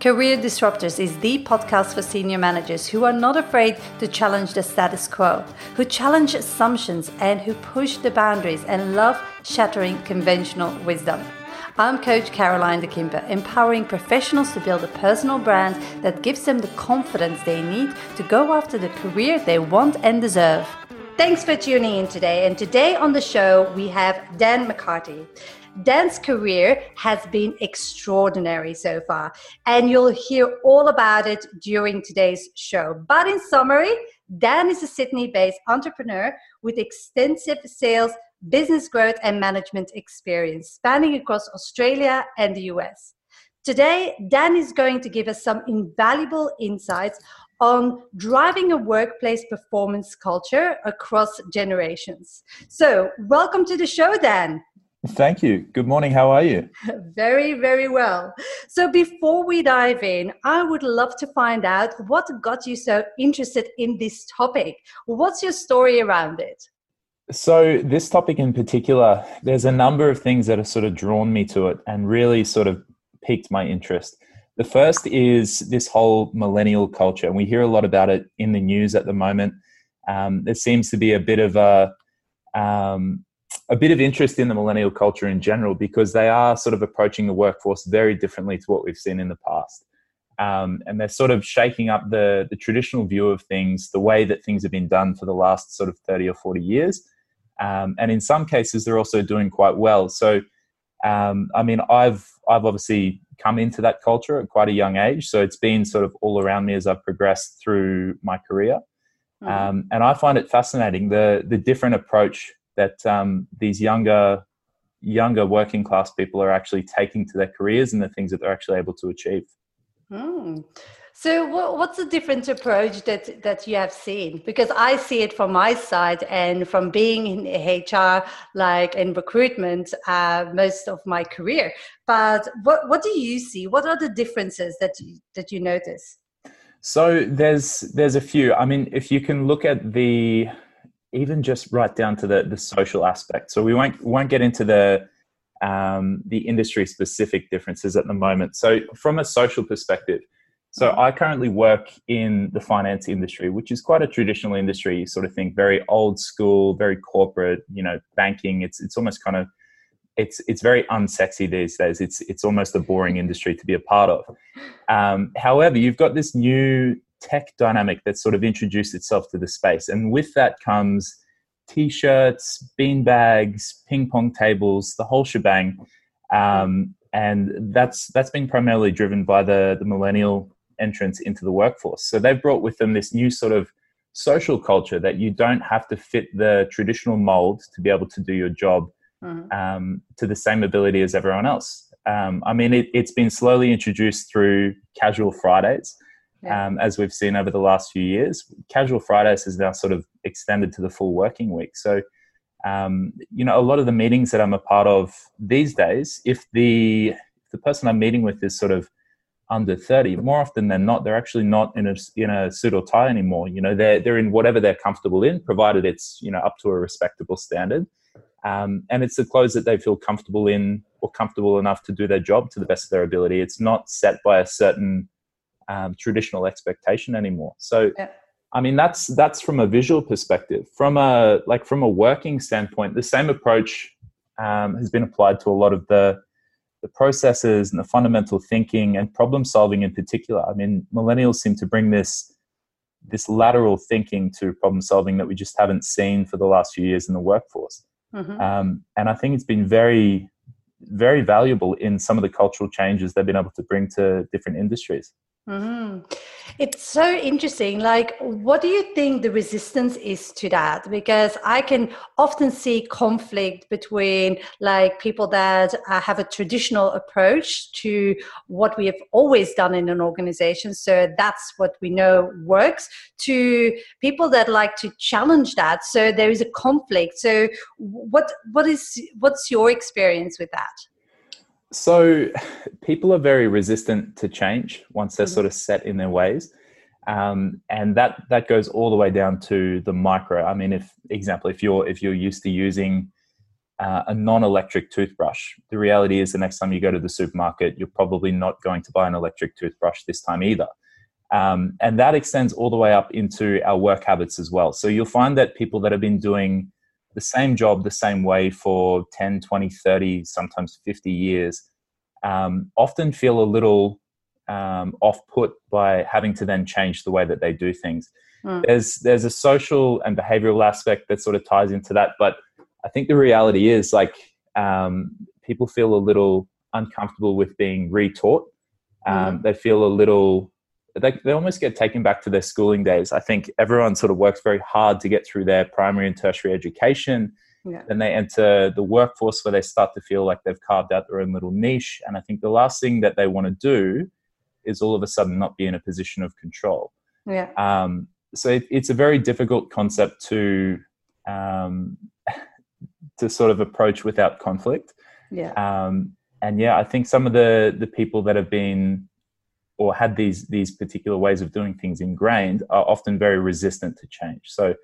Career Disruptors is the podcast for senior managers who are not afraid to challenge the status quo, who challenge assumptions, and who push the boundaries and love shattering conventional wisdom. I'm Coach Caroline de Kimper, empowering professionals to build a personal brand that gives them the confidence they need to go after the career they want and deserve. Thanks for tuning in today. And today on the show, we have Dan McCarty. Dan's career has been extraordinary so far, and you'll hear all about it during today's show. But in summary, Dan is a Sydney based entrepreneur with extensive sales, business growth, and management experience spanning across Australia and the US. Today, Dan is going to give us some invaluable insights on driving a workplace performance culture across generations. So, welcome to the show, Dan. Thank you. Good morning. How are you? very, very well. So, before we dive in, I would love to find out what got you so interested in this topic. What's your story around it? So, this topic in particular, there's a number of things that have sort of drawn me to it and really sort of piqued my interest. The first is this whole millennial culture, and we hear a lot about it in the news at the moment. Um, there seems to be a bit of a um, a bit of interest in the millennial culture in general because they are sort of approaching the workforce very differently to what we've seen in the past. Um, and they're sort of shaking up the, the traditional view of things, the way that things have been done for the last sort of 30 or 40 years. Um, and in some cases, they're also doing quite well. So, um, I mean, I've, I've obviously come into that culture at quite a young age. So it's been sort of all around me as I've progressed through my career. Mm-hmm. and I find it fascinating the, the different approach that um, these younger younger working class people are actually taking to their careers and the things that they're actually able to achieve. Mm. So, what's the different approach that that you have seen? Because I see it from my side, and from being in HR, like in recruitment, uh, most of my career. But what what do you see? What are the differences that you, that you notice? So there's there's a few. I mean, if you can look at the even just right down to the the social aspect. So we won't won't get into the um, the industry specific differences at the moment. So from a social perspective, so I currently work in the finance industry, which is quite a traditional industry. You sort of think very old school, very corporate. You know, banking. It's it's almost kind of it's it's very unsexy these days. It's it's almost a boring industry to be a part of. Um, however, you've got this new tech dynamic that sort of introduced itself to the space. And with that comes t-shirts, bean bags, ping pong tables, the whole shebang. Um, and that's that's been primarily driven by the, the millennial entrance into the workforce. So they've brought with them this new sort of social culture that you don't have to fit the traditional mold to be able to do your job mm-hmm. um, to the same ability as everyone else. Um, I mean, it, has been slowly introduced through casual Fridays, yeah. um, as we've seen over the last few years. Casual Fridays has now sort of extended to the full working week. So, um, you know, a lot of the meetings that I'm a part of these days, if the the person I'm meeting with is sort of under 30, more often than not, they're actually not in a, in a suit or tie anymore. You know, they're, they're in whatever they're comfortable in, provided it's, you know, up to a respectable standard. Um, and it's the clothes that they feel comfortable in or comfortable enough to do their job to the best of their ability. It's not set by a certain um, traditional expectation anymore. So, yeah. I mean, that's that's from a visual perspective. From a like from a working standpoint, the same approach um, has been applied to a lot of the the processes and the fundamental thinking and problem solving in particular. I mean, millennials seem to bring this this lateral thinking to problem solving that we just haven't seen for the last few years in the workforce. Mm-hmm. Um, and I think it's been very, very valuable in some of the cultural changes they've been able to bring to different industries. Mm-hmm. It's so interesting. Like, what do you think the resistance is to that? Because I can often see conflict between like people that uh, have a traditional approach to what we have always done in an organization. So that's what we know works. To people that like to challenge that. So there is a conflict. So what what is what's your experience with that? So people are very resistant to change once they're mm-hmm. sort of set in their ways. Um, and that that goes all the way down to the micro. I mean, if example, if you're if you're used to using uh, a non-electric toothbrush. The reality is, the next time you go to the supermarket, you're probably not going to buy an electric toothbrush this time either. Um, and that extends all the way up into our work habits as well. So you'll find that people that have been doing the same job the same way for 10, 20, 30, sometimes 50 years um, often feel a little um, off put by having to then change the way that they do things. Mm. There's, there's a social and behavioral aspect that sort of ties into that. But I think the reality is like um, people feel a little uncomfortable with being retaught. Mm. They feel a little they, they almost get taken back to their schooling days. I think everyone sort of works very hard to get through their primary and tertiary education. Yeah. Then they enter the workforce where they start to feel like they've carved out their own little niche. And I think the last thing that they want to do is all of a sudden not be in a position of control. Yeah. Um, so it, it's a very difficult concept to um, to sort of approach without conflict. Yeah. Um, and yeah, I think some of the the people that have been or had these these particular ways of doing things ingrained are often very resistant to change. So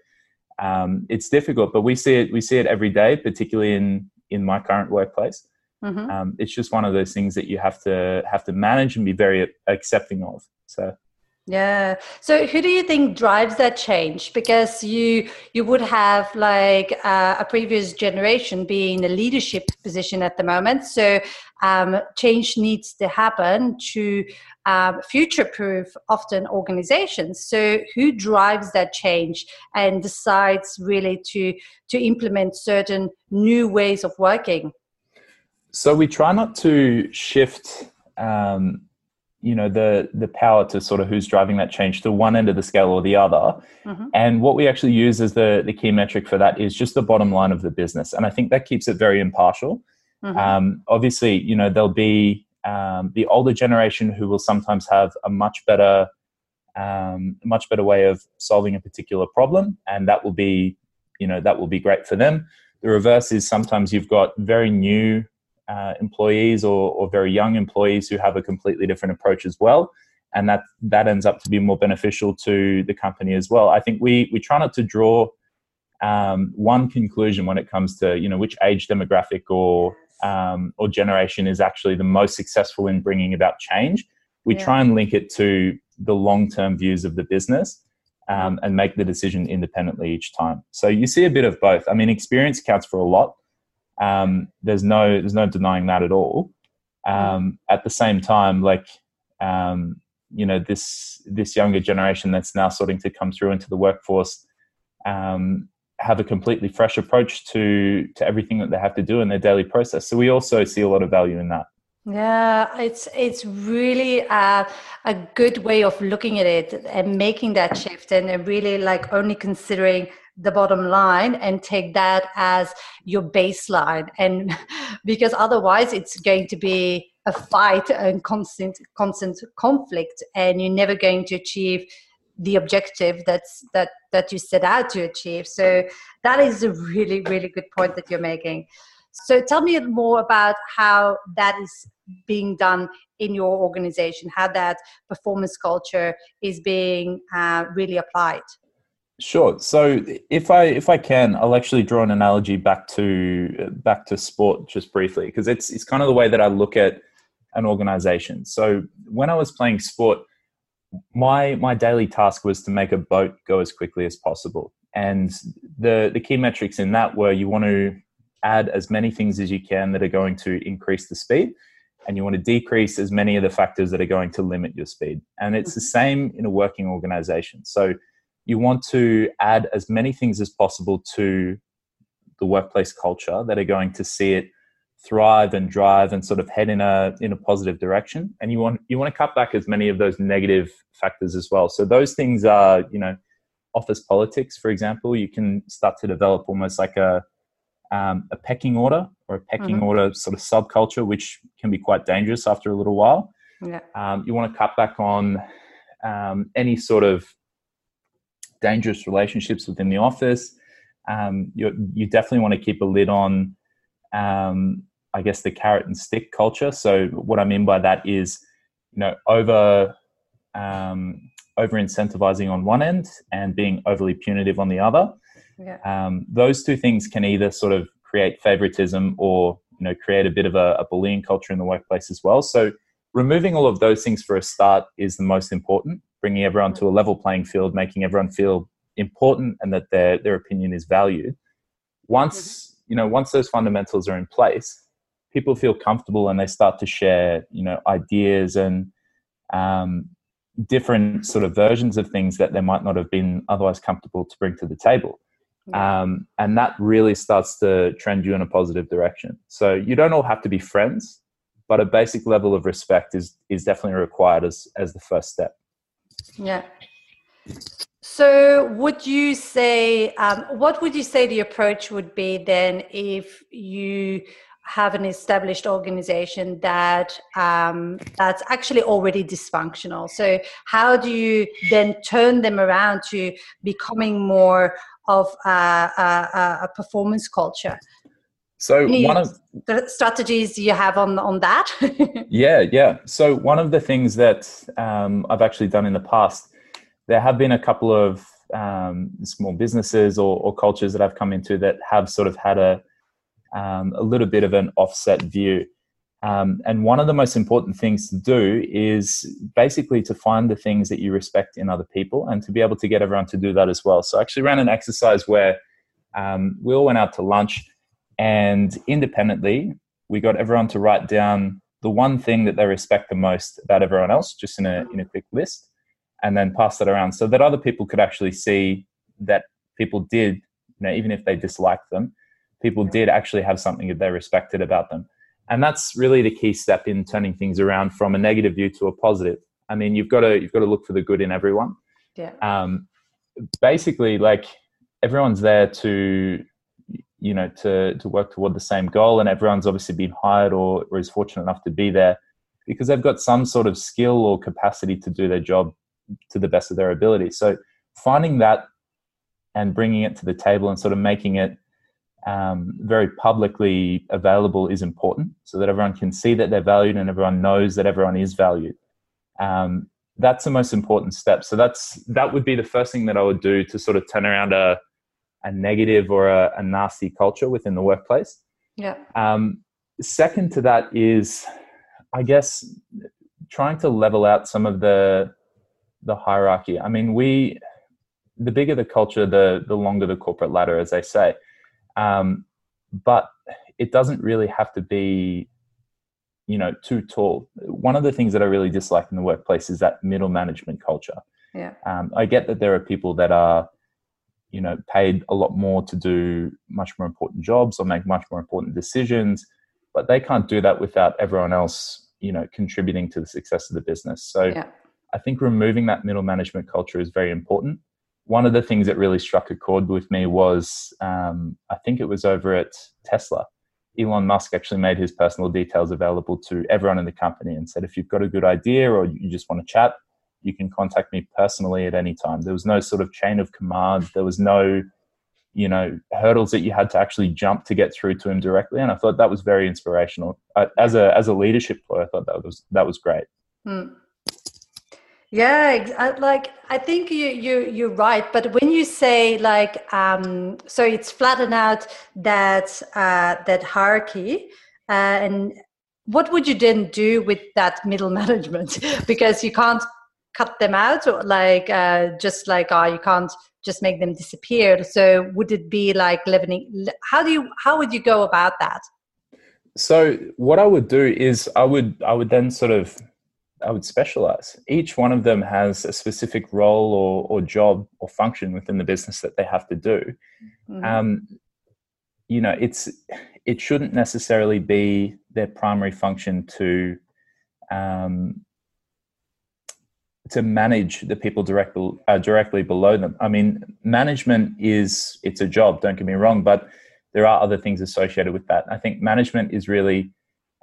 um, it's difficult, but we see it we see it every day, particularly in in my current workplace. Mm-hmm. Um, it's just one of those things that you have to have to manage and be very accepting of. So yeah. So who do you think drives that change? Because you you would have like uh, a previous generation being in a leadership position at the moment. So um, change needs to happen to um, future-proof often organizations. So who drives that change and decides really to to implement certain new ways of working? So we try not to shift um, you know the the power to sort of who's driving that change to one end of the scale or the other mm-hmm. and what we actually use as the the key metric for that is just the bottom line of the business and i think that keeps it very impartial mm-hmm. um, obviously you know there'll be um, the older generation who will sometimes have a much better um, much better way of solving a particular problem and that will be you know that will be great for them the reverse is sometimes you've got very new uh, employees or, or very young employees who have a completely different approach as well. And that that ends up to be more beneficial to the company as well. I think we we try not to draw um, one conclusion when it comes to you know which age demographic or um, or generation is actually the most successful in bringing about change. We yeah. try and link it to the long term views of the business um, and make the decision independently each time. So you see a bit of both. I mean experience counts for a lot um, there's no there's no denying that at all. Um, at the same time, like um, you know, this this younger generation that's now starting to come through into the workforce um, have a completely fresh approach to to everything that they have to do in their daily process. So we also see a lot of value in that. Yeah, it's it's really a, a good way of looking at it and making that shift and really like only considering the bottom line and take that as your baseline. And because otherwise it's going to be a fight and constant constant conflict and you're never going to achieve the objective that's that that you set out to achieve. So that is a really really good point that you're making. So tell me more about how that is being done in your organization how that performance culture is being uh, really applied Sure. So if I if I can, I'll actually draw an analogy back to back to sport just briefly because it's it's kind of the way that I look at an organization. So when I was playing sport, my my daily task was to make a boat go as quickly as possible. And the the key metrics in that were you want to add as many things as you can that are going to increase the speed and you want to decrease as many of the factors that are going to limit your speed. And it's mm-hmm. the same in a working organization. So you want to add as many things as possible to the workplace culture that are going to see it thrive and drive and sort of head in a in a positive direction and you want you want to cut back as many of those negative factors as well so those things are you know office politics for example you can start to develop almost like a um, a pecking order or a pecking mm-hmm. order sort of subculture which can be quite dangerous after a little while yeah. um, you want to cut back on um, any sort of dangerous relationships within the office. Um, you, you definitely want to keep a lid on, um, I guess, the carrot and stick culture. So what I mean by that is, you know, over um, over incentivizing on one end and being overly punitive on the other. Yeah. Um, those two things can either sort of create favoritism or you know create a bit of a, a bullying culture in the workplace as well. So removing all of those things for a start is the most important. Bringing everyone to a level playing field, making everyone feel important and that their their opinion is valued. Once mm-hmm. you know, once those fundamentals are in place, people feel comfortable and they start to share, you know, ideas and um, different sort of versions of things that they might not have been otherwise comfortable to bring to the table. Um, and that really starts to trend you in a positive direction. So you don't all have to be friends, but a basic level of respect is is definitely required as as the first step. Yeah. So would you say um, what would you say the approach would be then if you have an established organization that um, that's actually already dysfunctional so how do you then turn them around to becoming more of a, a, a performance culture so Any one of the strategies you have on on that yeah yeah so one of the things that um, i've actually done in the past there have been a couple of um, small businesses or, or cultures that i've come into that have sort of had a um, a little bit of an offset view. Um, and one of the most important things to do is basically to find the things that you respect in other people and to be able to get everyone to do that as well. So I actually ran an exercise where um, we all went out to lunch and independently we got everyone to write down the one thing that they respect the most about everyone else, just in a, in a quick list, and then pass that around so that other people could actually see that people did, you know, even if they disliked them, people did actually have something that they respected about them. And that's really the key step in turning things around from a negative view to a positive. I mean, you've got to you've got to look for the good in everyone. Yeah. Um, basically, like everyone's there to you know to to work toward the same goal, and everyone's obviously been hired or, or is fortunate enough to be there because they've got some sort of skill or capacity to do their job to the best of their ability. So finding that and bringing it to the table and sort of making it um, very publicly available is important so that everyone can see that they're valued and everyone knows that everyone is valued. Um, that's the most important step. So that's that would be the first thing that I would do to sort of turn around a a negative or a, a nasty culture within the workplace. Yeah. Um, second to that is, I guess, trying to level out some of the the hierarchy. I mean, we the bigger the culture, the the longer the corporate ladder, as they say. Um, but it doesn't really have to be, you know, too tall. One of the things that I really dislike in the workplace is that middle management culture. Yeah. Um, I get that there are people that are, you know, paid a lot more to do much more important jobs or make much more important decisions, but they can't do that without everyone else, you know, contributing to the success of the business. So yeah. I think removing that middle management culture is very important one of the things that really struck a chord with me was um, I think it was over at Tesla. Elon Musk actually made his personal details available to everyone in the company and said, if you've got a good idea or you just want to chat, you can contact me personally at any time. There was no sort of chain of command. There was no, you know, hurdles that you had to actually jump to get through to him directly. And I thought that was very inspirational. as a as a leadership player, I thought that was that was great. Hmm. Yeah, like I think you you you're right. But when you say like, um, so it's flattened out that uh, that hierarchy, uh, and what would you then do with that middle management? because you can't cut them out, or like uh, just like oh, you can't just make them disappear. So would it be like living? How do you how would you go about that? So what I would do is I would I would then sort of I would specialize. Each one of them has a specific role or, or job or function within the business that they have to do. Mm-hmm. Um, you know, it's it shouldn't necessarily be their primary function to um, to manage the people directly uh, directly below them. I mean, management is it's a job. Don't get me wrong, but there are other things associated with that. I think management is really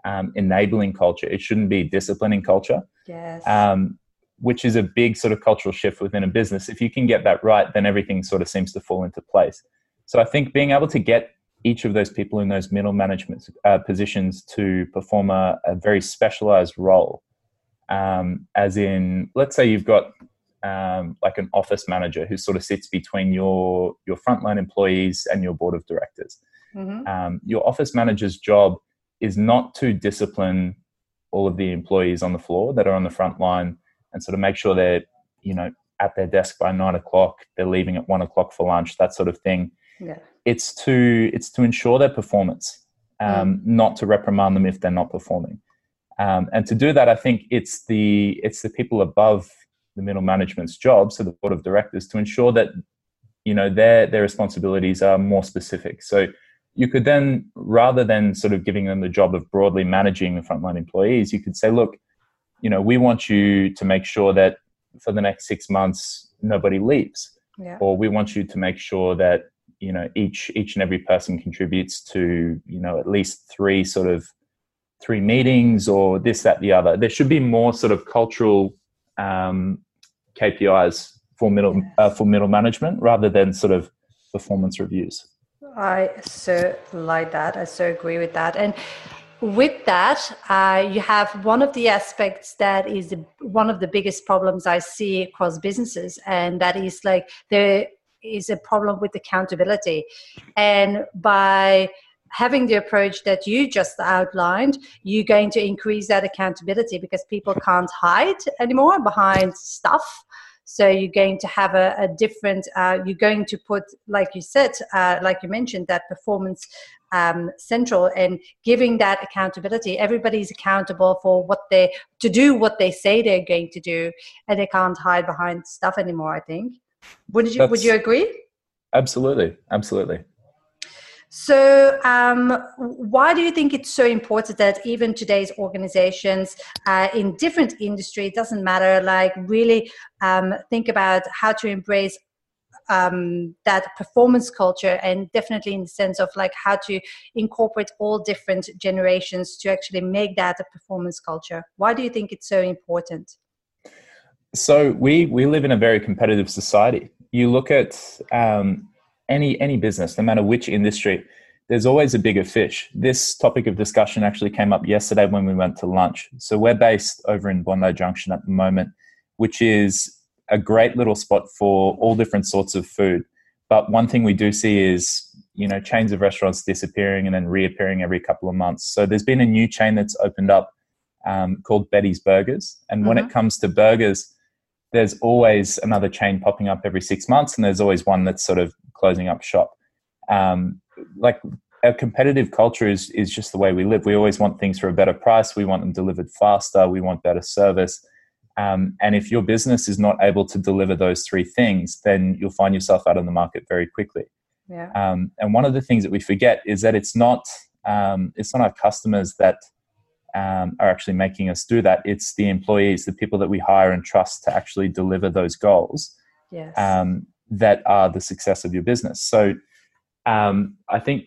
um, enabling culture. It shouldn't be disciplining culture. Yes. Um, which is a big sort of cultural shift within a business. If you can get that right, then everything sort of seems to fall into place. So I think being able to get each of those people in those middle management uh, positions to perform a, a very specialized role, um, as in, let's say you've got um, like an office manager who sort of sits between your your frontline employees and your board of directors Mm-hmm. Um, your office manager's job is not to discipline all of the employees on the floor that are on the front line and sort of make sure they're, you know, at their desk by nine o'clock, they're leaving at one o'clock for lunch, that sort of thing. Yeah. It's to it's to ensure their performance, um, mm. not to reprimand them if they're not performing. Um, and to do that, I think it's the it's the people above the middle management's job, so the board of directors, to ensure that you know their their responsibilities are more specific. So you could then, rather than sort of giving them the job of broadly managing the frontline employees, you could say, look, you know, we want you to make sure that for the next six months nobody leaves, yeah. or we want you to make sure that you know each each and every person contributes to you know at least three sort of three meetings or this that the other. There should be more sort of cultural um, KPIs for middle uh, for middle management rather than sort of performance reviews. I so like that. I so agree with that. And with that, uh, you have one of the aspects that is one of the biggest problems I see across businesses, and that is like there is a problem with accountability. And by having the approach that you just outlined, you're going to increase that accountability because people can't hide anymore behind stuff. So you're going to have a, a different, uh, you're going to put, like you said, uh, like you mentioned, that performance um, central and giving that accountability. Everybody's accountable for what they, to do what they say they're going to do, and they can't hide behind stuff anymore, I think. Would you, would you agree? Absolutely. Absolutely. So, um, why do you think it's so important that even today's organizations uh, in different industry, it doesn't matter, like really um, think about how to embrace um, that performance culture and definitely in the sense of like how to incorporate all different generations to actually make that a performance culture? Why do you think it's so important? So we we live in a very competitive society. You look at um, any any business, no matter which industry, there's always a bigger fish. This topic of discussion actually came up yesterday when we went to lunch. So we're based over in Bondi Junction at the moment, which is a great little spot for all different sorts of food. But one thing we do see is, you know, chains of restaurants disappearing and then reappearing every couple of months. So there's been a new chain that's opened up um, called Betty's Burgers. And mm-hmm. when it mm-hmm. comes to burgers, there's always another chain popping up every six months, and there's always one that's sort of closing up shop. Um, like our competitive culture is is just the way we live. We always want things for a better price. We want them delivered faster. We want better service. Um, and if your business is not able to deliver those three things, then you'll find yourself out of the market very quickly. Yeah. Um, and one of the things that we forget is that it's not um, it's not our customers that um, are actually making us do that. It's the employees, the people that we hire and trust to actually deliver those goals. Yes. Um, that are the success of your business. So um, I think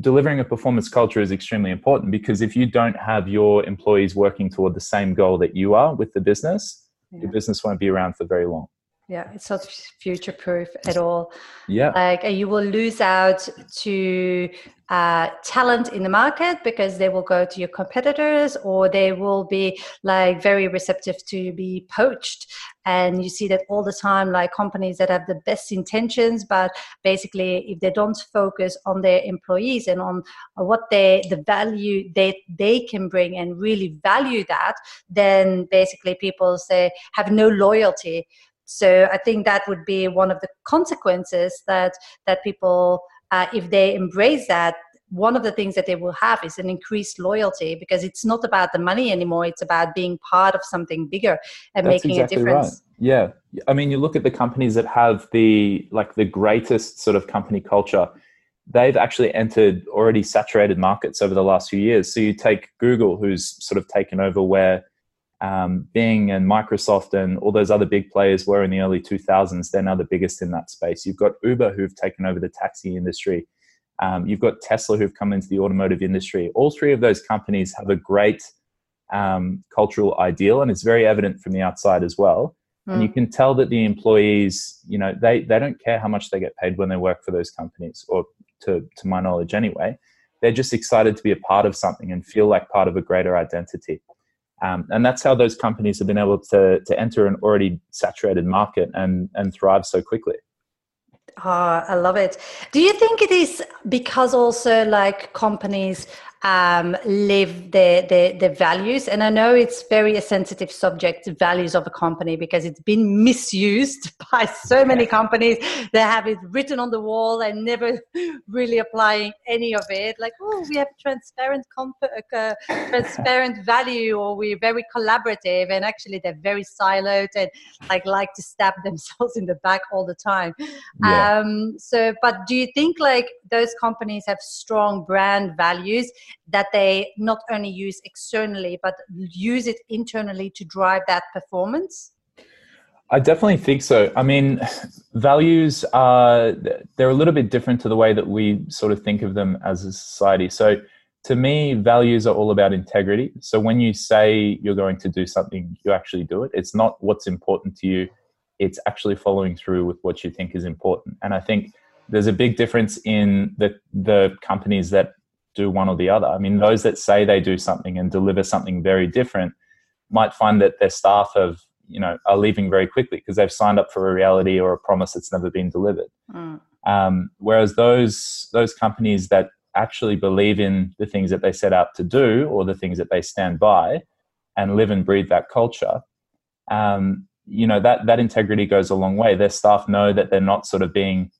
delivering a performance culture is extremely important because if you don't have your employees working toward the same goal that you are with the business, yeah. your business won't be around for very long yeah it's not future proof at all. Yeah. Like you will lose out to uh, talent in the market because they will go to your competitors or they will be like very receptive to be poached. And you see that all the time like companies that have the best intentions but basically if they don't focus on their employees and on what they the value they they can bring and really value that then basically people say have no loyalty so I think that would be one of the consequences that that people, uh, if they embrace that, one of the things that they will have is an increased loyalty because it's not about the money anymore. It's about being part of something bigger and That's making exactly a difference. Right. Yeah, I mean, you look at the companies that have the like the greatest sort of company culture. They've actually entered already saturated markets over the last few years. So you take Google, who's sort of taken over where um, Bing and Microsoft and all those other big players were in the early 2000s. They're now the biggest in that space. You've got Uber who've taken over the taxi industry. Um, you've got Tesla who've come into the automotive industry. All three of those companies have a great um, cultural ideal, and it's very evident from the outside as well. Mm. And you hmm. can tell that the employees, you know, they, they don't care how much they get paid when they work for those companies, or to, to my knowledge anyway. They're just excited to be a part of something and feel like part of a greater identity. Um, and that's how those companies have been able to, to enter an already saturated market and, and thrive so quickly. Oh, I love it. Do you think it is because also like companies um, live the, the, the values. And I know it's very a sensitive subject, values of a company, because it's been misused by so many companies that have it written on the wall and never really applying any of it. Like, oh, we have transparent, comp- uh, transparent value, or we're very collaborative, and actually they're very siloed and like like to stab themselves in the back all the time. Yeah. Um, so, but do you think like those companies have strong brand values? That they not only use externally but use it internally to drive that performance? I definitely think so. I mean values are they're a little bit different to the way that we sort of think of them as a society. So to me values are all about integrity. So when you say you're going to do something you actually do it. It's not what's important to you. It's actually following through with what you think is important. And i think there's a big difference in the the companies that do one or the other. I mean, those that say they do something and deliver something very different might find that their staff have, you know, are leaving very quickly because they've signed up for a reality or a promise that's never been delivered. Mm. Um, whereas those those companies that actually believe in the things that they set out to do or the things that they stand by and live and breathe that culture, um, you know, that that integrity goes a long way. Their staff know that they're not sort of being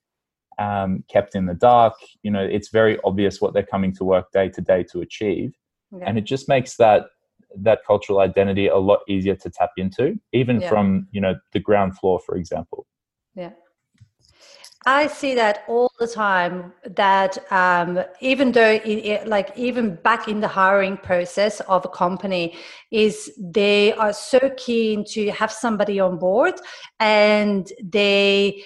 um, kept in the dark. You know, it's very obvious what they're coming to work day to day to achieve, yeah. and it just makes that that cultural identity a lot easier to tap into, even yeah. from you know the ground floor, for example. Yeah. I see that all the time. That um, even though, it, it, like even back in the hiring process of a company, is they are so keen to have somebody on board, and they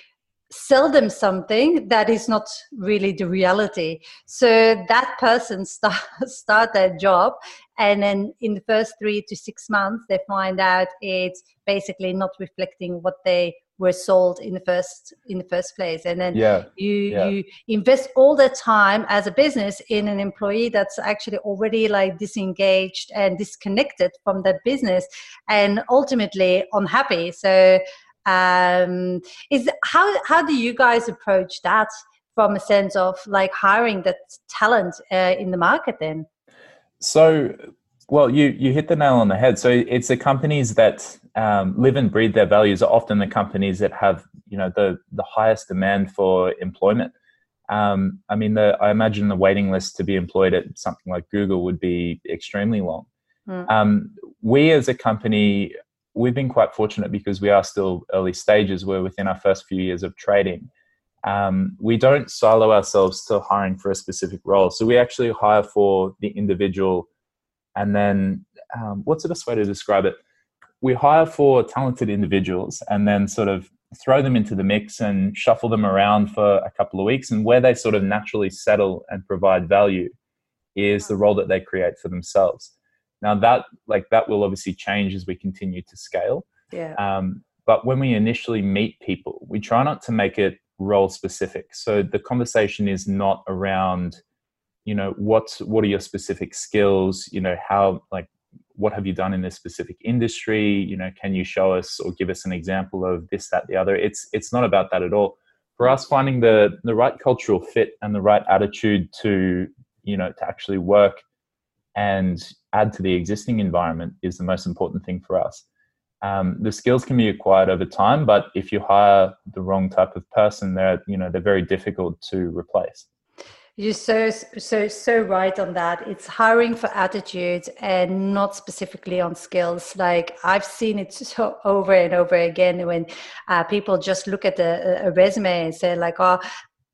sell them something that is not really the reality. So that person start start their job and then in the first three to six months they find out it's basically not reflecting what they were sold in the first in the first place. And then yeah, you yeah. you invest all the time as a business in an employee that's actually already like disengaged and disconnected from that business and ultimately unhappy. So um, is how how do you guys approach that from a sense of like hiring that talent uh, in the market then so well you you hit the nail on the head so it's the companies that um, live and breathe their values are often the companies that have you know the the highest demand for employment um, I mean, the, I imagine the waiting list to be employed at something like Google would be extremely long. Mm. Um, we as a company we've been quite fortunate because we are still early stages. We're within our first few years of trading. Um, we don't silo ourselves to hiring for a specific role. So we actually hire for the individual. And then, um, what's the best way to describe it? We hire for talented individuals and then sort of throw them into the mix and shuffle them around for a couple of weeks. And where they sort of naturally settle and provide value is the role that they create for themselves. Now that like that will obviously change as we continue to scale. Yeah. Um, but when we initially meet people, we try not to make it role specific. So the conversation is not around, you know, what's what are your specific skills? You know, how like what have you done in this specific industry? You know, can you show us or give us an example of this, that, the other? It's it's not about that at all. For us, finding the the right cultural fit and the right attitude to you know to actually work and add to the existing environment is the most important thing for us. Um, the skills can be acquired over time, but if you hire the wrong type of person, they're you know they're very difficult to replace. You're so so so right on that. It's hiring for attitude and not specifically on skills. Like I've seen it so over and over again when uh, people just look at a, a resume and say like, "Oh,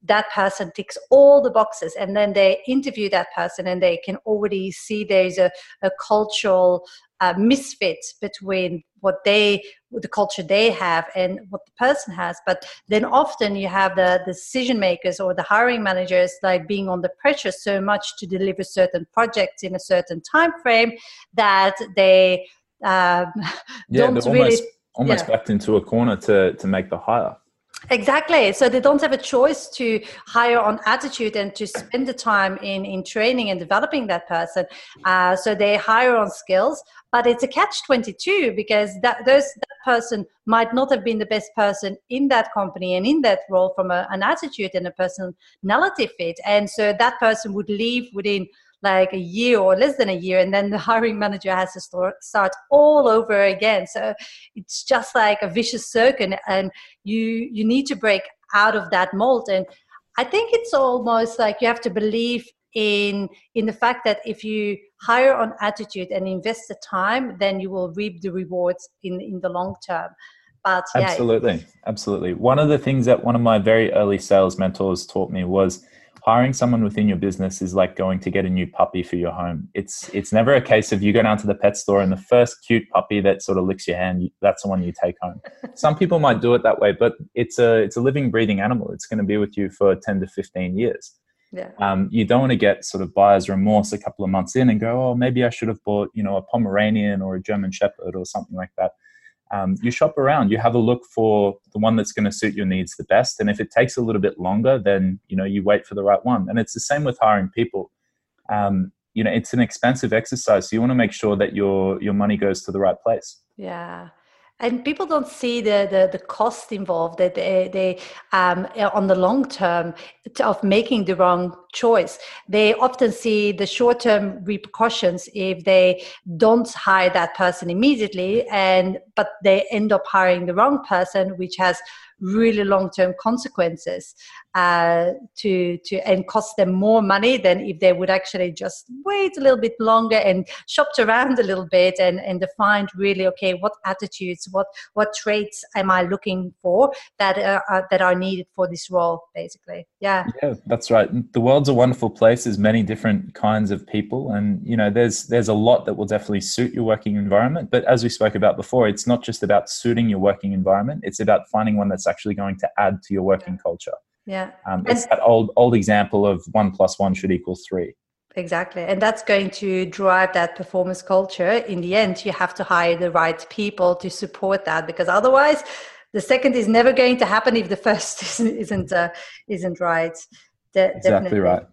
that person ticks all the boxes and then they interview that person and they can already see there's a, a cultural uh, misfit between what they the culture they have and what the person has but then often you have the, decision makers or the hiring managers like being under pressure so much to deliver certain projects in a certain time frame that they um, yeah, don't really almost, almost yeah. backed into a corner to to make the hire Exactly. So they don't have a choice to hire on attitude and to spend the time in, in training and developing that person. Uh, so they hire on skills, but it's a catch 22 because that, those, that person might not have been the best person in that company and in that role from a, an attitude and a personality fit. And so that person would leave within like a year or less than a year and then the hiring manager has to start all over again. So it's just like a vicious circle and you you need to break out of that mold. And i think it's almost like you have to believe in in the fact that if you hire on attitude and invest the time then you will reap the rewards in in the long term. But yeah. absolutely. Absolutely. One of the things that one of my very early sales mentors taught me was hiring someone within your business is like going to get a new puppy for your home. It's it's never a case of you go down to the pet store and the first cute puppy that sort of licks your hand, that's the one you take home. Some people might do it that way, but it's a it's a living, breathing animal. It's going to be with you for ten to fifteen years. Yeah. Um, you don't want to get sort of buyer's remorse a couple of months in and go, oh, maybe I should have bought, you know, a Pomeranian or a German Shepherd or something like that um, you shop around. You have a look for the one that's going to suit your needs the best and if it takes a little bit longer then you know you wait for the right one. And it's the same with hiring people. Um, you know it's an expensive exercise so you want to make sure that your your money goes to the right place. Yeah. And people don't see the the, the cost involved. That they, they um, on the long term of making the wrong choice. They often see the short term repercussions if they don't hire that person immediately and but they end up hiring the wrong person which has really long-term consequences uh, to to and cost them more money than if they would actually just wait a little bit longer and shopped around a little bit and and defined really okay what attitudes what what traits am I looking for that are that are needed for this role basically. Yeah. Yeah that's right. The world's a wonderful place. There's many different kinds of people and you know there's there's a lot that will definitely suit your working environment. But as we spoke about before it's not just about suiting your working environment it's about finding one that's actually going to add to your working culture. Yeah. Um, it's and, that old old example of one plus one should equal three. Exactly. And that's going to drive that performance culture. In the end, you have to hire the right people to support that because otherwise the second is never going to happen if the first isn't isn't, uh, isn't right. De- exactly definitely. right.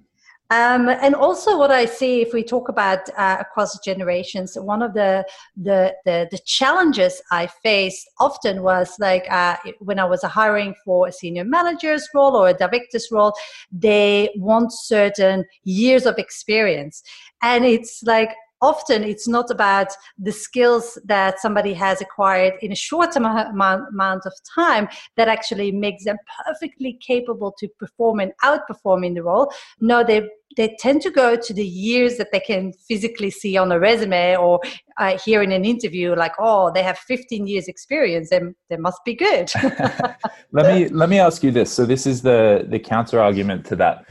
Um, and also, what I see if we talk about uh, across generations, one of the, the, the the challenges I faced often was like uh, when I was hiring for a senior manager's role or a director's role, they want certain years of experience, and it's like often it's not about the skills that somebody has acquired in a short amount of time that actually makes them perfectly capable to perform and outperform in the role. No, they they tend to go to the years that they can physically see on a resume or uh, hear in an interview like oh they have 15 years experience and they must be good. Let me let me ask you this. So this is the the counter argument to that.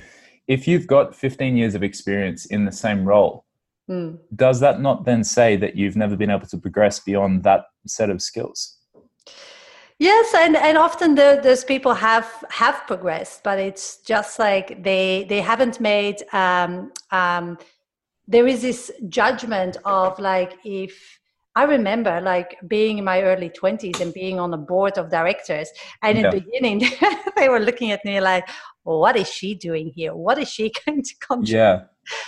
If you've got 15 years of experience in the same role Mm. Does that not then say that you've never been able to progress beyond that set of skills? Yes, and, and often the, those people have have progressed, but it's just like they they haven't made. Um, um, there is this judgment of like if I remember like being in my early 20s and being on a board of directors. And in the beginning, they were looking at me like, what is she doing here? What is she going to contribute? Yeah.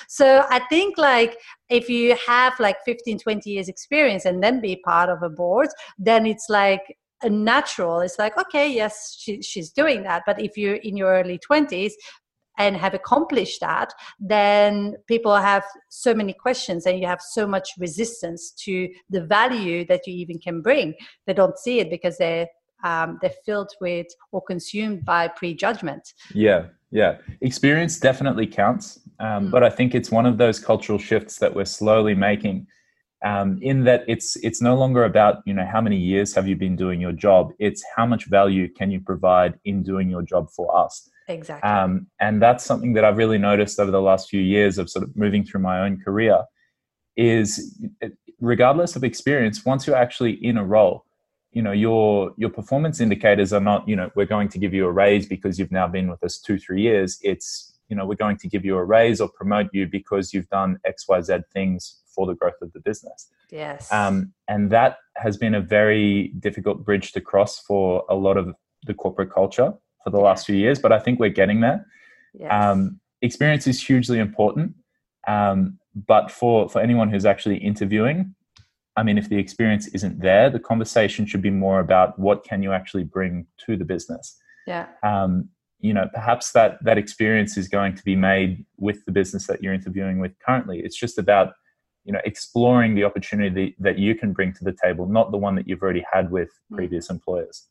So I think like if you have like 15, 20 years experience and then be part of a board, then it's like a natural. It's like, okay, yes, she, she's doing that. But if you're in your early 20s, and have accomplished that, then people have so many questions and you have so much resistance to the value that you even can bring. They don't see it because they're um, they're filled with or consumed by prejudgment. Yeah, yeah. Experience definitely counts, um, mm. but I think it's one of those cultural shifts that we're slowly making. Um, in that it's it's no longer about you know how many years have you been doing your job. It's how much value can you provide in doing your job for us. Exactly. Um, and that's something that I've really noticed over the last few years of sort of moving through my own career. Is regardless of experience, once you're actually in a role, you know your your performance indicators are not you know we're going to give you a raise because you've now been with us two three years it's you know we're going to give you a raise or promote you because you've done xyz things for the growth of the business yes um, and that has been a very difficult bridge to cross for a lot of the corporate culture for the last few years, but I think we're getting there. Yes. Um, experience is hugely important, um, but for for anyone who's actually interviewing, I mean, if the experience isn't there, the conversation should be more about what can you actually bring to the business. Yeah. Um, you know, perhaps that that experience is going to be made with the business that you're interviewing with currently. It's just about you know exploring the opportunity that you can bring to the table, not the one that you've already had with mm. previous employers.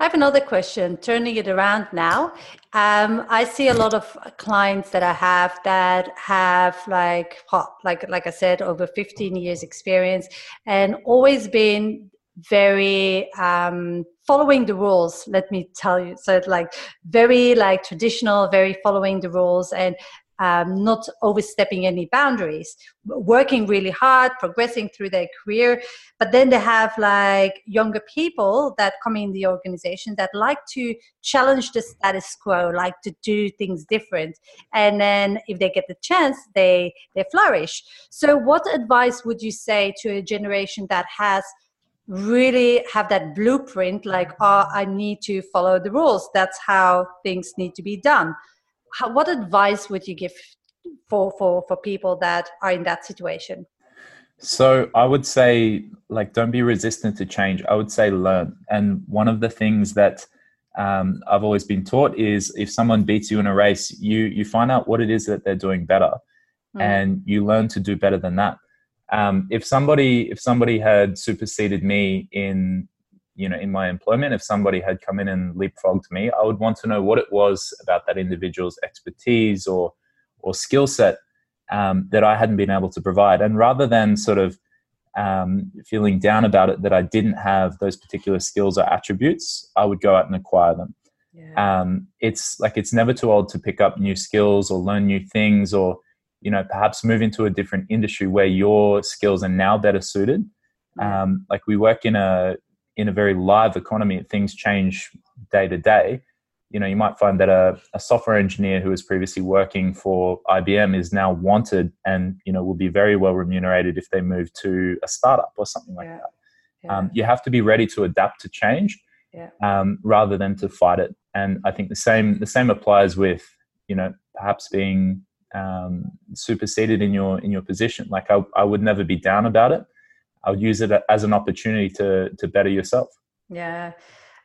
I have another question, turning it around now. Um, I see a lot of clients that I have that have like, like, like I said, over 15 years experience and always been very um, following the rules let me tell you so like very like traditional very following the rules and um, not overstepping any boundaries, working really hard, progressing through their career. But then they have like younger people that come in the organization that like to challenge the status quo, like to do things different. And then if they get the chance, they they flourish. So, what advice would you say to a generation that has really have that blueprint like oh i need to follow the rules that's how things need to be done how, what advice would you give for for for people that are in that situation? So i would say like don't be resistant to change. I would say learn. And one of the things that um, i've always been taught is if someone beats you in a race you you find out what it is that they're doing better mm. and you learn to do better than that. Um, if somebody if somebody had superseded me in you know in my employment if somebody had come in and leapfrogged me i would want to know what it was about that individual's expertise or or skill set um, that i hadn't been able to provide. And rather than sort of um, feeling down about it that i didn't have those particular skills or attributes i would go out and acquire them. Yeah. um, it's like it's never too old to pick up new skills or learn new things or you know perhaps move into a different industry where your skills are now better suited. Um, like we work in a in a very live economy, things change day to day. You know, you might find that a, a software engineer who was previously working for IBM is now wanted and, you know, will be very well remunerated if they move to a startup or something like yeah. that. Yeah. Um, you have to be ready to adapt to change yeah. um, rather than to fight it. And I think the same the same applies with you know perhaps being um, superseded in your in your position. Like I, I would never be down about it. I would use it as an opportunity to to better yourself. Yeah.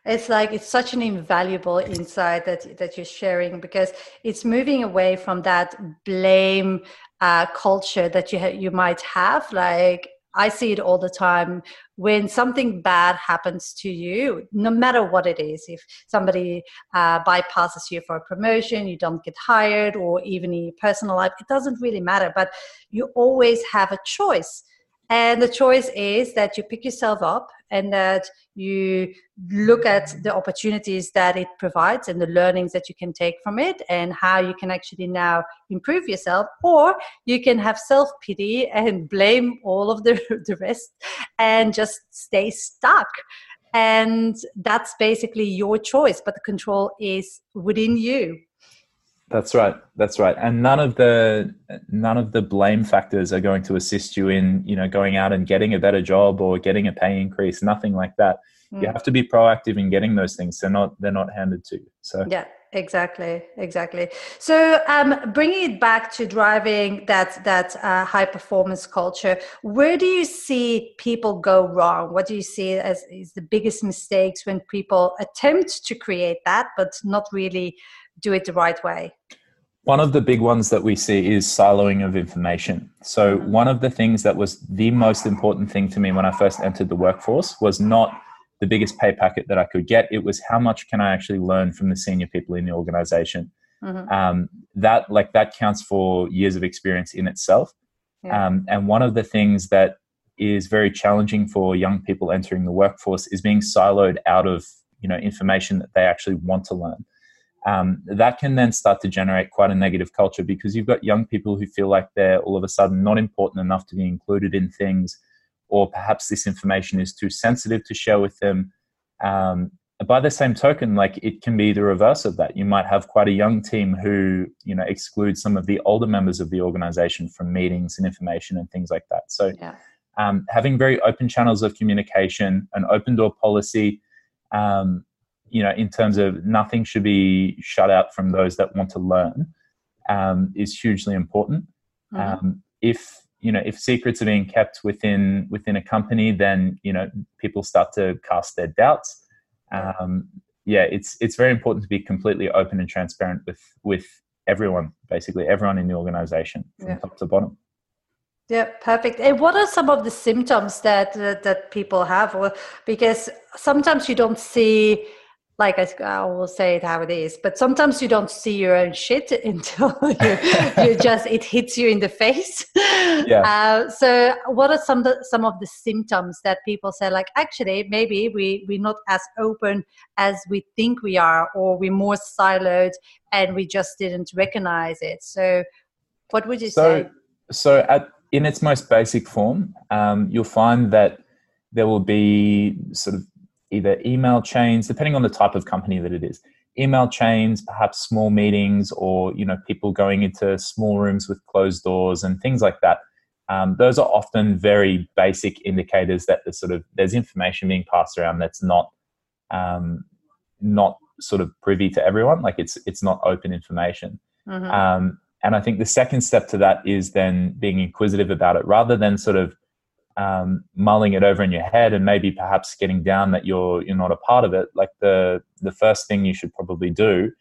It's like it's such an invaluable insight that that you're sharing because it's moving away from that blame uh, culture that you ha- you might have. Like I see it all the time when something bad happens to you, no matter what it is. If somebody uh, bypasses you for a promotion, you don't get hired, or even in your personal life, it doesn't really matter. But you always have a choice and the choice is that you pick yourself up and that you look at the opportunities that it provides and the learnings that you can take from it and how you can actually now improve yourself. Or you can have self pity and blame all of the, the rest and just stay stuck. And that's basically your choice, but the control is within you. That's right. That's right. And none of the none of the blame factors are going to assist you in, you know, going out and getting a better job or getting a pay increase, nothing like that. Mm. You have to be proactive in getting those things. They're not they're not handed to you. So Yeah, exactly. Exactly. So um bringing it back to driving that that uh, high performance culture, where do you see people go wrong? What do you see as is the biggest mistakes when people attempt to create that but not really do it the right way? One of the big ones that we see is siloing of information. So, mm-hmm. one of the things that was the most important thing to me when I first entered the workforce was not the biggest pay packet that I could get. It was how much can I actually learn from the senior people in the organization. Mm-hmm. Um, that like that counts for years of experience in itself. Yeah. Um, and one of the things that is very challenging for young people entering the workforce is being siloed out of you know information that they actually want to learn um, that can then start to generate quite a negative culture because you've got young people who feel like they're all of a sudden not important enough to be included in things, or perhaps this information is too sensitive to share with them. Um, by the same token, like it can be the reverse of that. You might have quite a young team who, you know, exclude some of the older members of the organization from meetings and information and things like that. So, yeah. um, having very open channels of communication, an open door policy, um, you know, in terms of nothing should be shut out from those that want to learn, um, is hugely important. Mm-hmm. Um, if you know if secrets are being kept within within a company, then you know people start to cast their doubts. Um, yeah, it's it's very important to be completely open and transparent with with everyone, basically everyone in the organization from yeah. top to bottom. Yeah, perfect. And what are some of the symptoms that uh, that people have? Or, because sometimes you don't see, like I, I, will say it how it is, but sometimes you don't see your own shit until you, you just it hits you in the face. Yeah. Uh, so, what are some of the, some of the symptoms that people say? Like, actually, maybe we we're not as open as we think we are, or we're more siloed, and we just didn't recognize it. So, what would you so, say? So, at in its most basic form, um, you'll find that there will be sort of either email chains, depending on the type of company that it is, email chains, perhaps small meetings, or you know people going into small rooms with closed doors and things like that. Um, those are often very basic indicators that there's sort of there's information being passed around that's not um, not sort of privy to everyone. Like it's it's not open information. Mm-hmm. Um, and I think the second step to that is then being inquisitive about it rather than sort of um, mulling it over in your head and maybe perhaps getting down that you're you're not a part of it. Like the the first thing you should probably do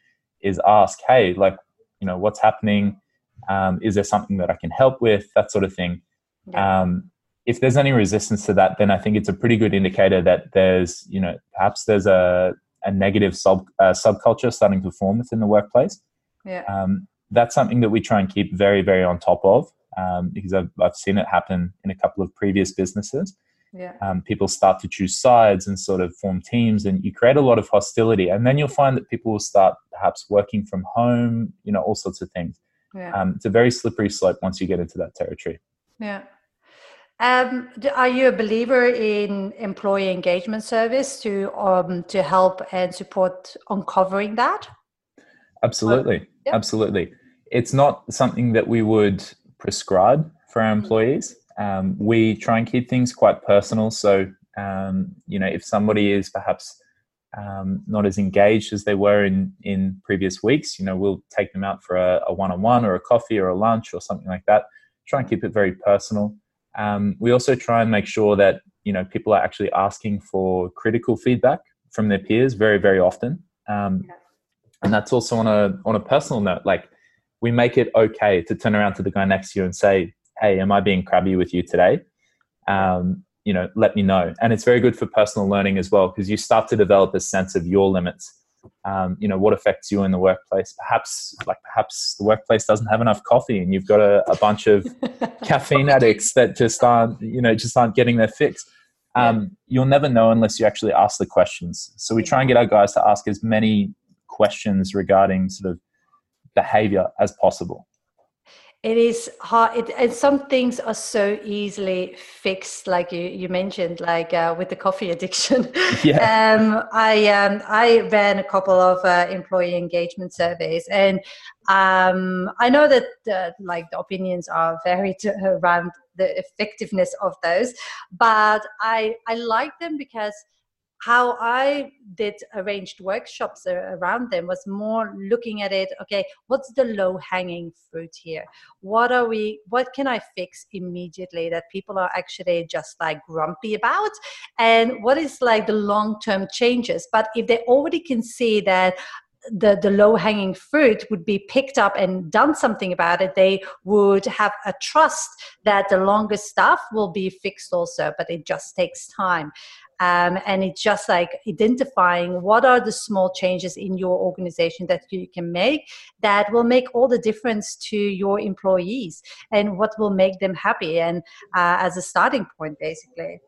is ask, hey, like you know, what's happening? Um, is there something that I can help with? That sort of thing. Yeah. Um, if there's any resistance to that, then I think it's a pretty good indicator that there's you know perhaps there's a a negative sub uh, subculture starting to form within the workplace. Yeah. Um, that's something that we try and keep very, very on top of um, because I've, I've seen it happen in a couple of previous businesses. Yeah. Um, people start to choose sides and sort of form teams, and you create a lot of hostility. And then you'll find that people will start perhaps working from home, you know, all sorts of things. Yeah. Um, it's a very slippery slope once you get into that territory. Yeah. Um, are you a believer in employee engagement service to um, to help and support uncovering that? Absolutely, absolutely it's not something that we would prescribe for our mm-hmm. employees. Um, we try and keep things quite personal. So, um, you know, if somebody is perhaps um, not as engaged as they were in in previous weeks, you know, we'll take them out for a, a one-on-one or a coffee or a lunch or something like that. Try and keep it very personal. Um, we also try and make sure that you know people are actually asking for critical feedback from their peers very, very often. Um, and that's also on a on a personal note, like we make it okay to turn around to the guy next to you and say, "Hey, am I being crabby with you today?" Um, you know, let me know. And it's very good for personal learning as well because you start to develop a sense of your limits. Um, you know, what affects you in the workplace? Perhaps, like perhaps the workplace doesn't have enough coffee, and you've got a, a bunch of caffeine addicts that just aren't, you know, just aren't getting their fix. Um, you'll never know unless you actually ask the questions. So we try and get our guys to ask as many questions regarding sort of behavior as possible it is hard it, and some things are so easily fixed like you, you mentioned like uh, with the coffee addiction yeah. um, i um, i ran a couple of uh, employee engagement surveys and um, i know that uh, like the opinions are varied around the effectiveness of those but i i like them because how I did arranged workshops around them was more looking at it. Okay, what's the low hanging fruit here? What are we? What can I fix immediately that people are actually just like grumpy about? And what is like the long term changes? But if they already can see that the, the low hanging fruit would be picked up and done something about it, they would have a trust that the longer stuff will be fixed also, but it just takes time. Um, and it's just like identifying what are the small changes in your organization that you can make that will make all the difference to your employees and what will make them happy and uh, as a starting point basically.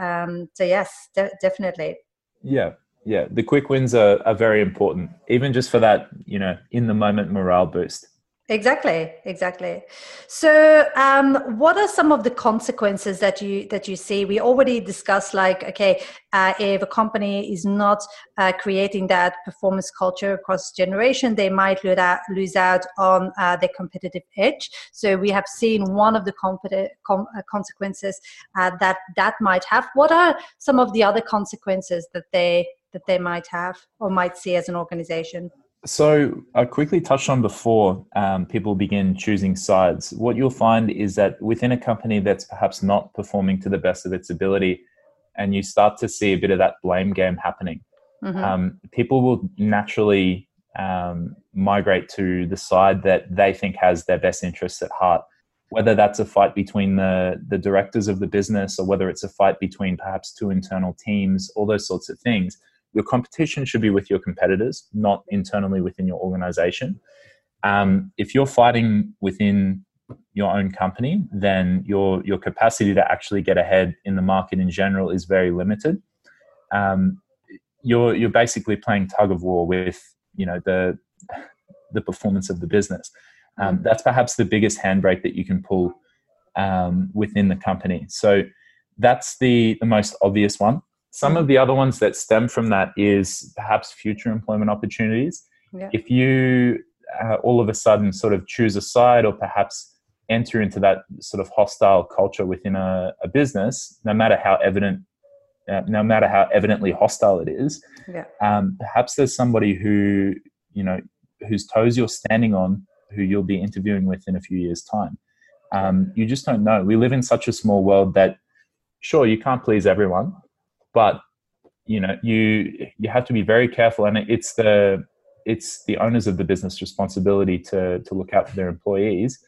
Um, so yes de- definitely. Yeah yeah the quick wins are, are very important even just for that you know in the moment morale boost. Exactly exactly. So um, what are some of the consequences that you that you see? We already discussed like okay uh, if a company is not uh, creating that performance culture across generation they might lose out, lose out on uh, their competitive edge. So we have seen one of the com- uh, consequences uh, that that might have. What are some of the other consequences that they that they might have or might see as an organization? So I quickly touched on before um, people begin choosing sides. What you'll find is that within a company that's perhaps not performing to the best of its ability, and you start to see a bit of that blame game happening, mm-hmm. um, people will naturally um, migrate to the side that they think has their best interests at heart. Whether that's a fight between the, the directors of the business or whether it's a fight between perhaps two internal teams, all those sorts of things your competition should be with your competitors, not internally within your organization. Um, if you're fighting within your own company, then your your capacity to actually get ahead in the market in general is very limited. Um, you're you're basically playing tug of war with you know the the performance of the business. Um, that's perhaps the biggest handbrake that you can pull um, within the company. So that's the the most obvious one. Some of the other ones that stem from that is perhaps future employment opportunities. Yeah. If you uh, all of a sudden sort of choose a side or perhaps enter into that sort of hostile culture within a, a business, no matter how evident, uh, no matter how evidently hostile it is, yeah. um, perhaps there's somebody who you know whose toes you're standing on, who you'll be interviewing with in a few years' time. Um, you just don't know. We live in such a small world that, sure, you can't please everyone, but you know you you have to be very careful and it's the it's the owners of the business responsibility to to look out for their employees.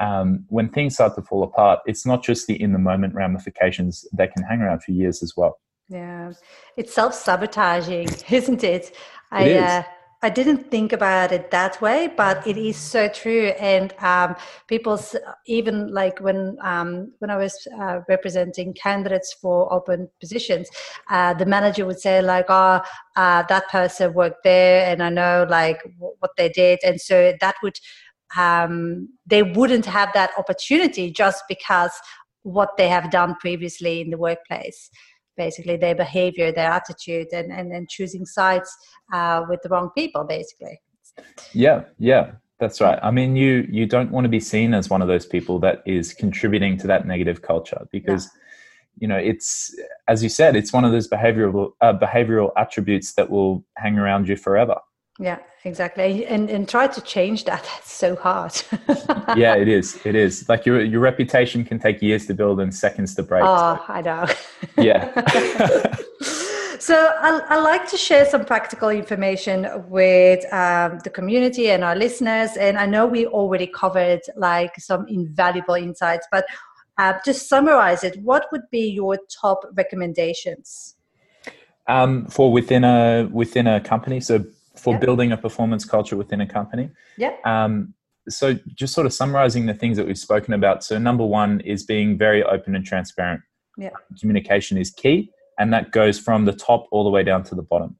Um, when things start to fall apart it's not just the in the moment ramifications that can hang around for years as well. Yeah. It's self-sabotaging isn't it? I it is. Uh, I didn't think about it that way, but it is so true. And um, people, even like when um, when I was uh, representing candidates for open positions, uh, the manager would say like, "Oh, uh, that person worked there, and I know like w- what they did," and so that would um, they wouldn't have that opportunity just because what they have done previously in the workplace basically their behavior their attitude and and, and choosing sides uh, with the wrong people basically. Yeah yeah that's right. I mean you you don't want to be seen as one of those people that is contributing to that negative culture because yeah. you know it's as you said it's one of those behavioral uh, behavioral attributes that will hang around you forever. Yeah exactly. And and try to change that. That's so hard. Yeah it is. It is. Like your your reputation can take years to build and seconds to break oh so. i know. Yeah. So I, I like to share some practical information with um, the community and our listeners and i know we already covered like some invaluable insights but uh, just summarize it what would be your top recommendations? Um, for within a within a company so for building a performance culture within a company. Yeah. Um, so just sort of summarizing the things that we've spoken about. So number one is being very open and transparent. Yeah. Communication is key, and that goes from the top all the way down to the bottom.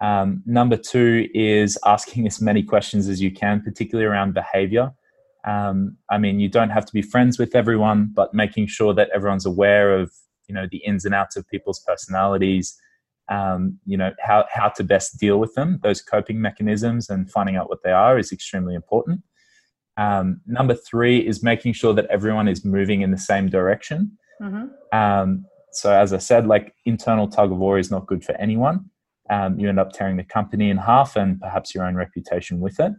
Um, number two is asking as many questions as you can, particularly around behavior. Um, I mean, you don't have to be friends with everyone, but making sure that everyone's aware of you know the ins and outs of people's personalities, um, you know how how to best deal with them. Those coping mechanisms and finding out what they are is extremely important. Um, number three is making sure that everyone is moving in the same direction. Mm-hmm. um, so as i said like internal tug of war is not good for anyone. Um, you end up tearing the company in half and perhaps your own reputation with it.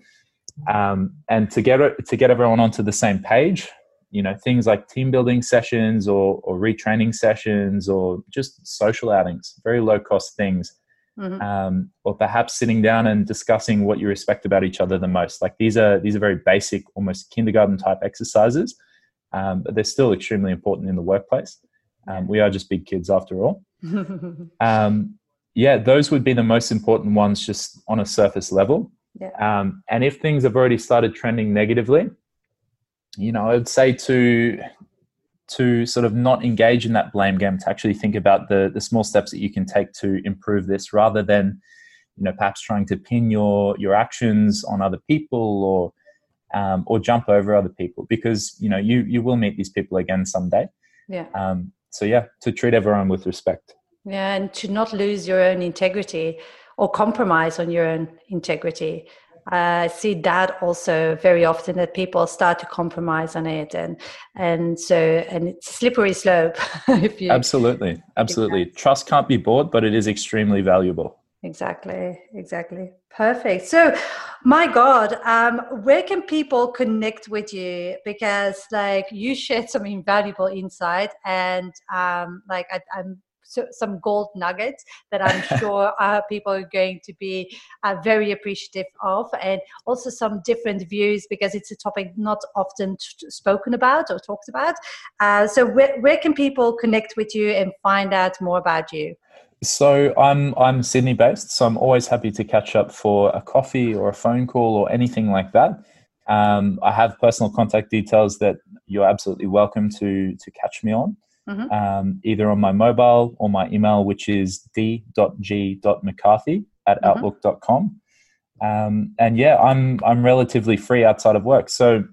Um, and to get to get everyone onto the same page you know things like team building sessions or, or retraining sessions or just social outings very low cost things. Mm-hmm. um, or perhaps sitting down and discussing what you respect about each other the most. Like these are these are very basic almost kindergarten type exercises um, but they're still extremely important in the workplace. Um, we are just big kids after all. Um, yeah those would be the most important ones just on a surface level. Yeah. Um, and if things have already started trending negatively you know, I would say to to sort of not engage in that blame game, to actually think about the the small steps that you can take to improve this, rather than you know perhaps trying to pin your your actions on other people or um, or jump over other people because you know you you will meet these people again someday. Yeah. Um, so yeah, to treat everyone with respect. Yeah, and to not lose your own integrity or compromise on your own integrity. I see that also very often that people start to compromise on it, and and so and it's a slippery slope. if you absolutely, absolutely, trust can't be bought, but it is extremely valuable. Exactly, exactly. Perfect. So, my God, um, where can people connect with you? Because like you shared some invaluable insight, and um, like I, am so, some gold nuggets that I'm sure uh, people are going to be uh, very appreciative of, and also some different views because it's a topic not often t- spoken about or talked about. Uh, so, where, where can people connect with you and find out more about you? So I'm I'm Sydney based, so I'm always happy to catch up for a coffee or a phone call or anything like that. Um, I have personal contact details that you're absolutely welcome to to catch me on mm-hmm. um, either on my mobile or my email, which is d.g.mccarthy at mm-hmm. outlook.com. Um, and yeah, I'm I'm relatively free outside of work. So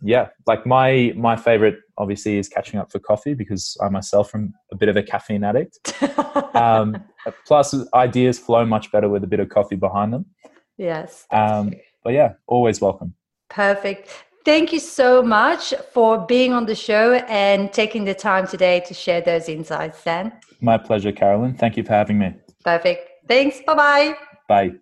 yeah, like my my favorite obviously is catching up for coffee because I myself am a bit of a caffeine addict. um, plus, ideas flow much better with a bit of coffee behind them. Yes. Um, but yeah, always welcome. Perfect. Thank you so much for being on the show and taking the time today to share those insights, Dan. My pleasure, Carolyn. Thank you for having me. Perfect. Thanks. Bye-bye. Bye.